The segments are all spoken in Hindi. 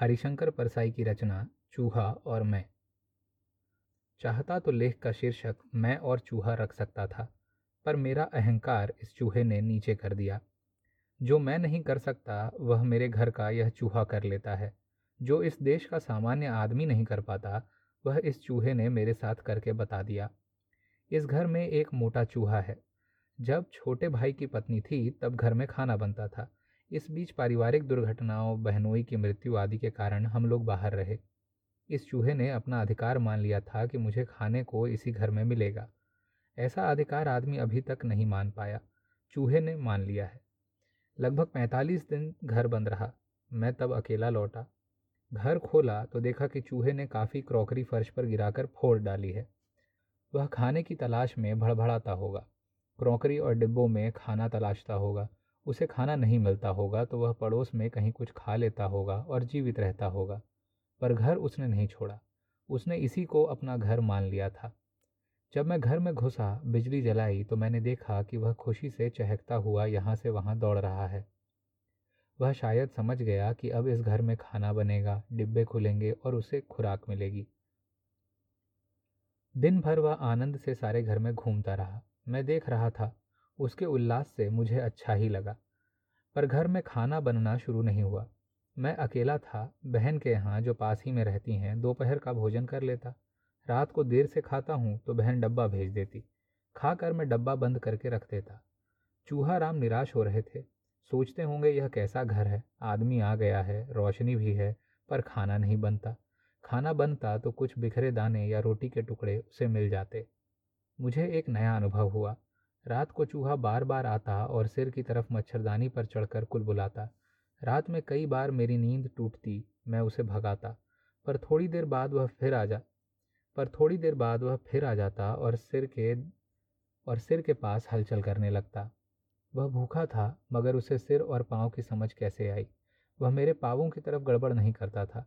हरिशंकर परसाई की रचना चूहा और मैं। चाहता तो लेख का शीर्षक मैं और चूहा रख सकता था, पर मेरा अहंकार इस चूहे ने नीचे कर दिया। जो मैं नहीं कर सकता, वह मेरे घर का यह चूहा कर लेता है। जो इस देश का सामान्य आदमी नहीं कर पाता, वह इस चूहे ने मेरे साथ करके बता दिया। इस घर में एक मोटा चूहा है। जब छोटे भाई की पत्नी थी, तब घर में खाना बनता था। इस बीच पारिवारिक दुर्घटनाओं, बहनोई की मृत्यु आदि के कारण हम लोग बाहर रहे। इस चूहे ने अपना अधिकार मान लिया था कि मुझे खाने को इसी घर में मिलेगा। ऐसा अधिकार आदमी अभी तक नहीं मान पाया। चूहे ने मान लिया है। लगभग पैंतालीस दिन घर बंद रहा। मैं तब अकेला लौटा। घर खोला तो देखा कि चूहे ने काफ़ी क्रॉकरी फर्श पर गिराकर फोड़ डाली है। वह खाने की तलाश में भड़भड़ाता होगा। क्रॉकरी और डिब्बों में खाना तलाशता होगा। उसे खाना नहीं मिलता होगा तो वह पड़ोस में कहीं कुछ खा लेता होगा और जीवित रहता होगा। पर घर उसने नहीं छोड़ा। उसने इसी को अपना घर मान लिया था। जब मैं घर में घुसा, बिजली जलाई तो मैंने देखा कि वह खुशी से चहकता हुआ यहाँ से वहाँ दौड़ रहा है। वह शायद समझ गया कि अब इस घर में खाना बनेगा, डिब्बे खुलेंगे और उसे खुराक मिलेगी। दिन भर वह आनंद से सारे घर में घूमता रहा। मैं देख रहा था, उसके उल्लास से मुझे अच्छा ही लगा। पर घर में खाना बनना शुरू नहीं हुआ। मैं अकेला था, बहन के यहाँ, जो पास ही में रहती हैं, दोपहर का भोजन कर लेता। रात को देर से खाता हूँ तो बहन डब्बा भेज देती। खाकर मैं डब्बा बंद करके रख देता। चूहा राम निराश हो रहे थे। सोचते होंगे यह कैसा घर है। आदमी आ गया है, रोशनी भी है, पर खाना नहीं बनता। खाना बनता तो कुछ बिखरे दाने या रोटी के टुकड़े उसे मिल जाते। मुझे एक नया अनुभव हुआ। रात को चूहा बार बार आता और सिर की तरफ़ मच्छरदानी पर चढ़कर कुल बुलाता। रात में कई बार मेरी नींद टूटती, मैं उसे भगाता, पर थोड़ी देर बाद वह फिर आ जा, पर थोड़ी देर बाद वह फिर आ जाता और सिर के, और सिर के पास हलचल करने लगता। वह भूखा था, मगर उसे सिर और पाँव की समझ कैसे आई? वह मेरे पाँवों की तरफ़ गड़बड़ नहीं करता था,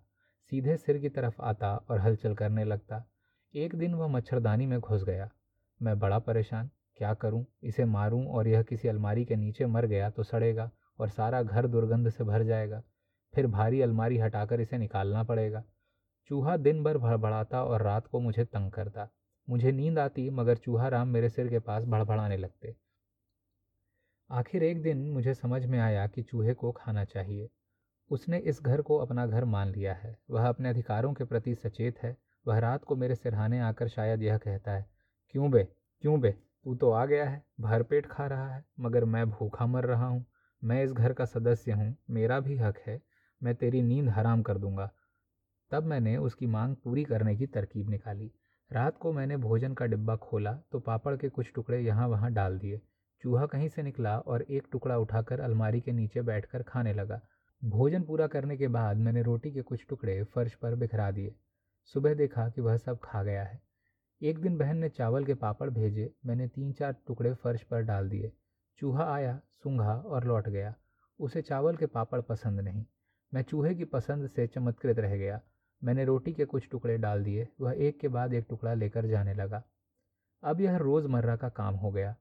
सीधे सिर की तरफ़ आता और हलचल करने लगता। एक दिन वह मच्छरदानी में घुस गया। मैं बड़ा परेशान क्या करूँ? इसे मारूं और यह किसी अलमारी के नीचे मर गया तो सड़ेगा और सारा घर दुर्गंध से भर जाएगा। फिर भारी अलमारी हटाकर इसे निकालना पड़ेगा। चूहा दिन भर भड़बड़ाता और रात को मुझे तंग करता। मुझे नींद आती मगर चूहा राम मेरे सिर के पास भड़बड़ाने लगते। आखिर एक दिन मुझे समझ में आया कि चूहे को खाना चाहिए। उसने इस घर को अपना घर मान लिया है। वह अपने अधिकारों के प्रति सचेत है। वह रात को मेरे सिरहाने आकर शायद यह कहता है, क्यों बे? क्यों बे? तू तो आ गया है, भरपेट खा रहा है, मगर मैं भूखा मर रहा हूँ। मैं इस घर का सदस्य हूँ, मेरा भी हक है, मैं तेरी नींद हराम कर दूँगा। तब मैंने उसकी मांग पूरी करने की तरकीब निकाली। रात को मैंने भोजन का डिब्बा खोला तो पापड़ के कुछ टुकड़े यहाँ वहाँ डाल दिए। चूहा कहीं से निकला और एक टुकड़ा उठाकर अलमारी के नीचे बैठकर खाने लगा। भोजन पूरा करने के बाद मैंने रोटी के कुछ टुकड़े फर्श पर बिखरा दिए। सुबह देखा कि वह सब खा गया है। एक दिन बहन ने चावल के पापड़ भेजे, मैंने तीन चार टुकड़े फर्श पर डाल दिए। चूहा आया, सूंघा और लौट गया। उसे चावल के पापड़ पसंद नहीं। मैं चूहे की पसंद से चमत्कृत रह गया। मैंने रोटी के कुछ टुकड़े डाल दिए, वह एक के बाद एक टुकड़ा लेकर जाने लगा। अब यह रोज़मर्रा का काम हो गया।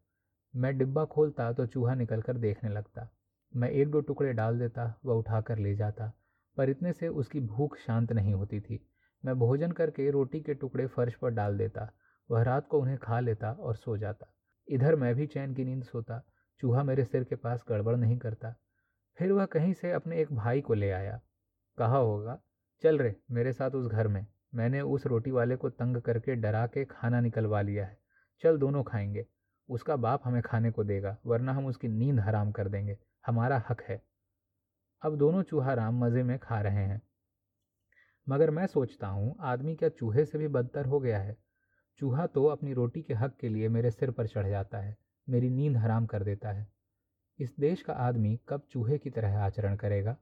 मैं डिब्बा खोलता तो चूहा निकल कर देखने लगता। मैं एक दो टुकड़े डाल देता, वह उठा कर ले जाता, पर इतने से उसकी भूख शांत नहीं होती थी। मैं भोजन करके रोटी के टुकड़े फर्श पर डाल देता, वह रात को उन्हें खा लेता और सो जाता। इधर मैं भी चैन की नींद सोता, चूहा मेरे सिर के पास गड़बड़ नहीं करता। फिर वह कहीं से अपने एक भाई को ले आया। कहा होगा, चल रे, मेरे साथ उस घर में। मैंने उस रोटी वाले को तंग करके डरा के खाना निकलवा लिया है। चल दोनों खाएँगे। उसका बाप हमें खाने को देगा, वरना हम उसकी नींद हराम कर देंगे। हमारा हक है। अब दोनों चूहा राम मज़े में खा रहे हैं। मगर मैं सोचता हूँ, आदमी क्या चूहे से भी बदतर हो गया है? चूहा तो अपनी रोटी के हक के लिए मेरे सिर पर चढ़ जाता है, मेरी नींद हराम कर देता है। इस देश का आदमी कब चूहे की तरह आचरण करेगा?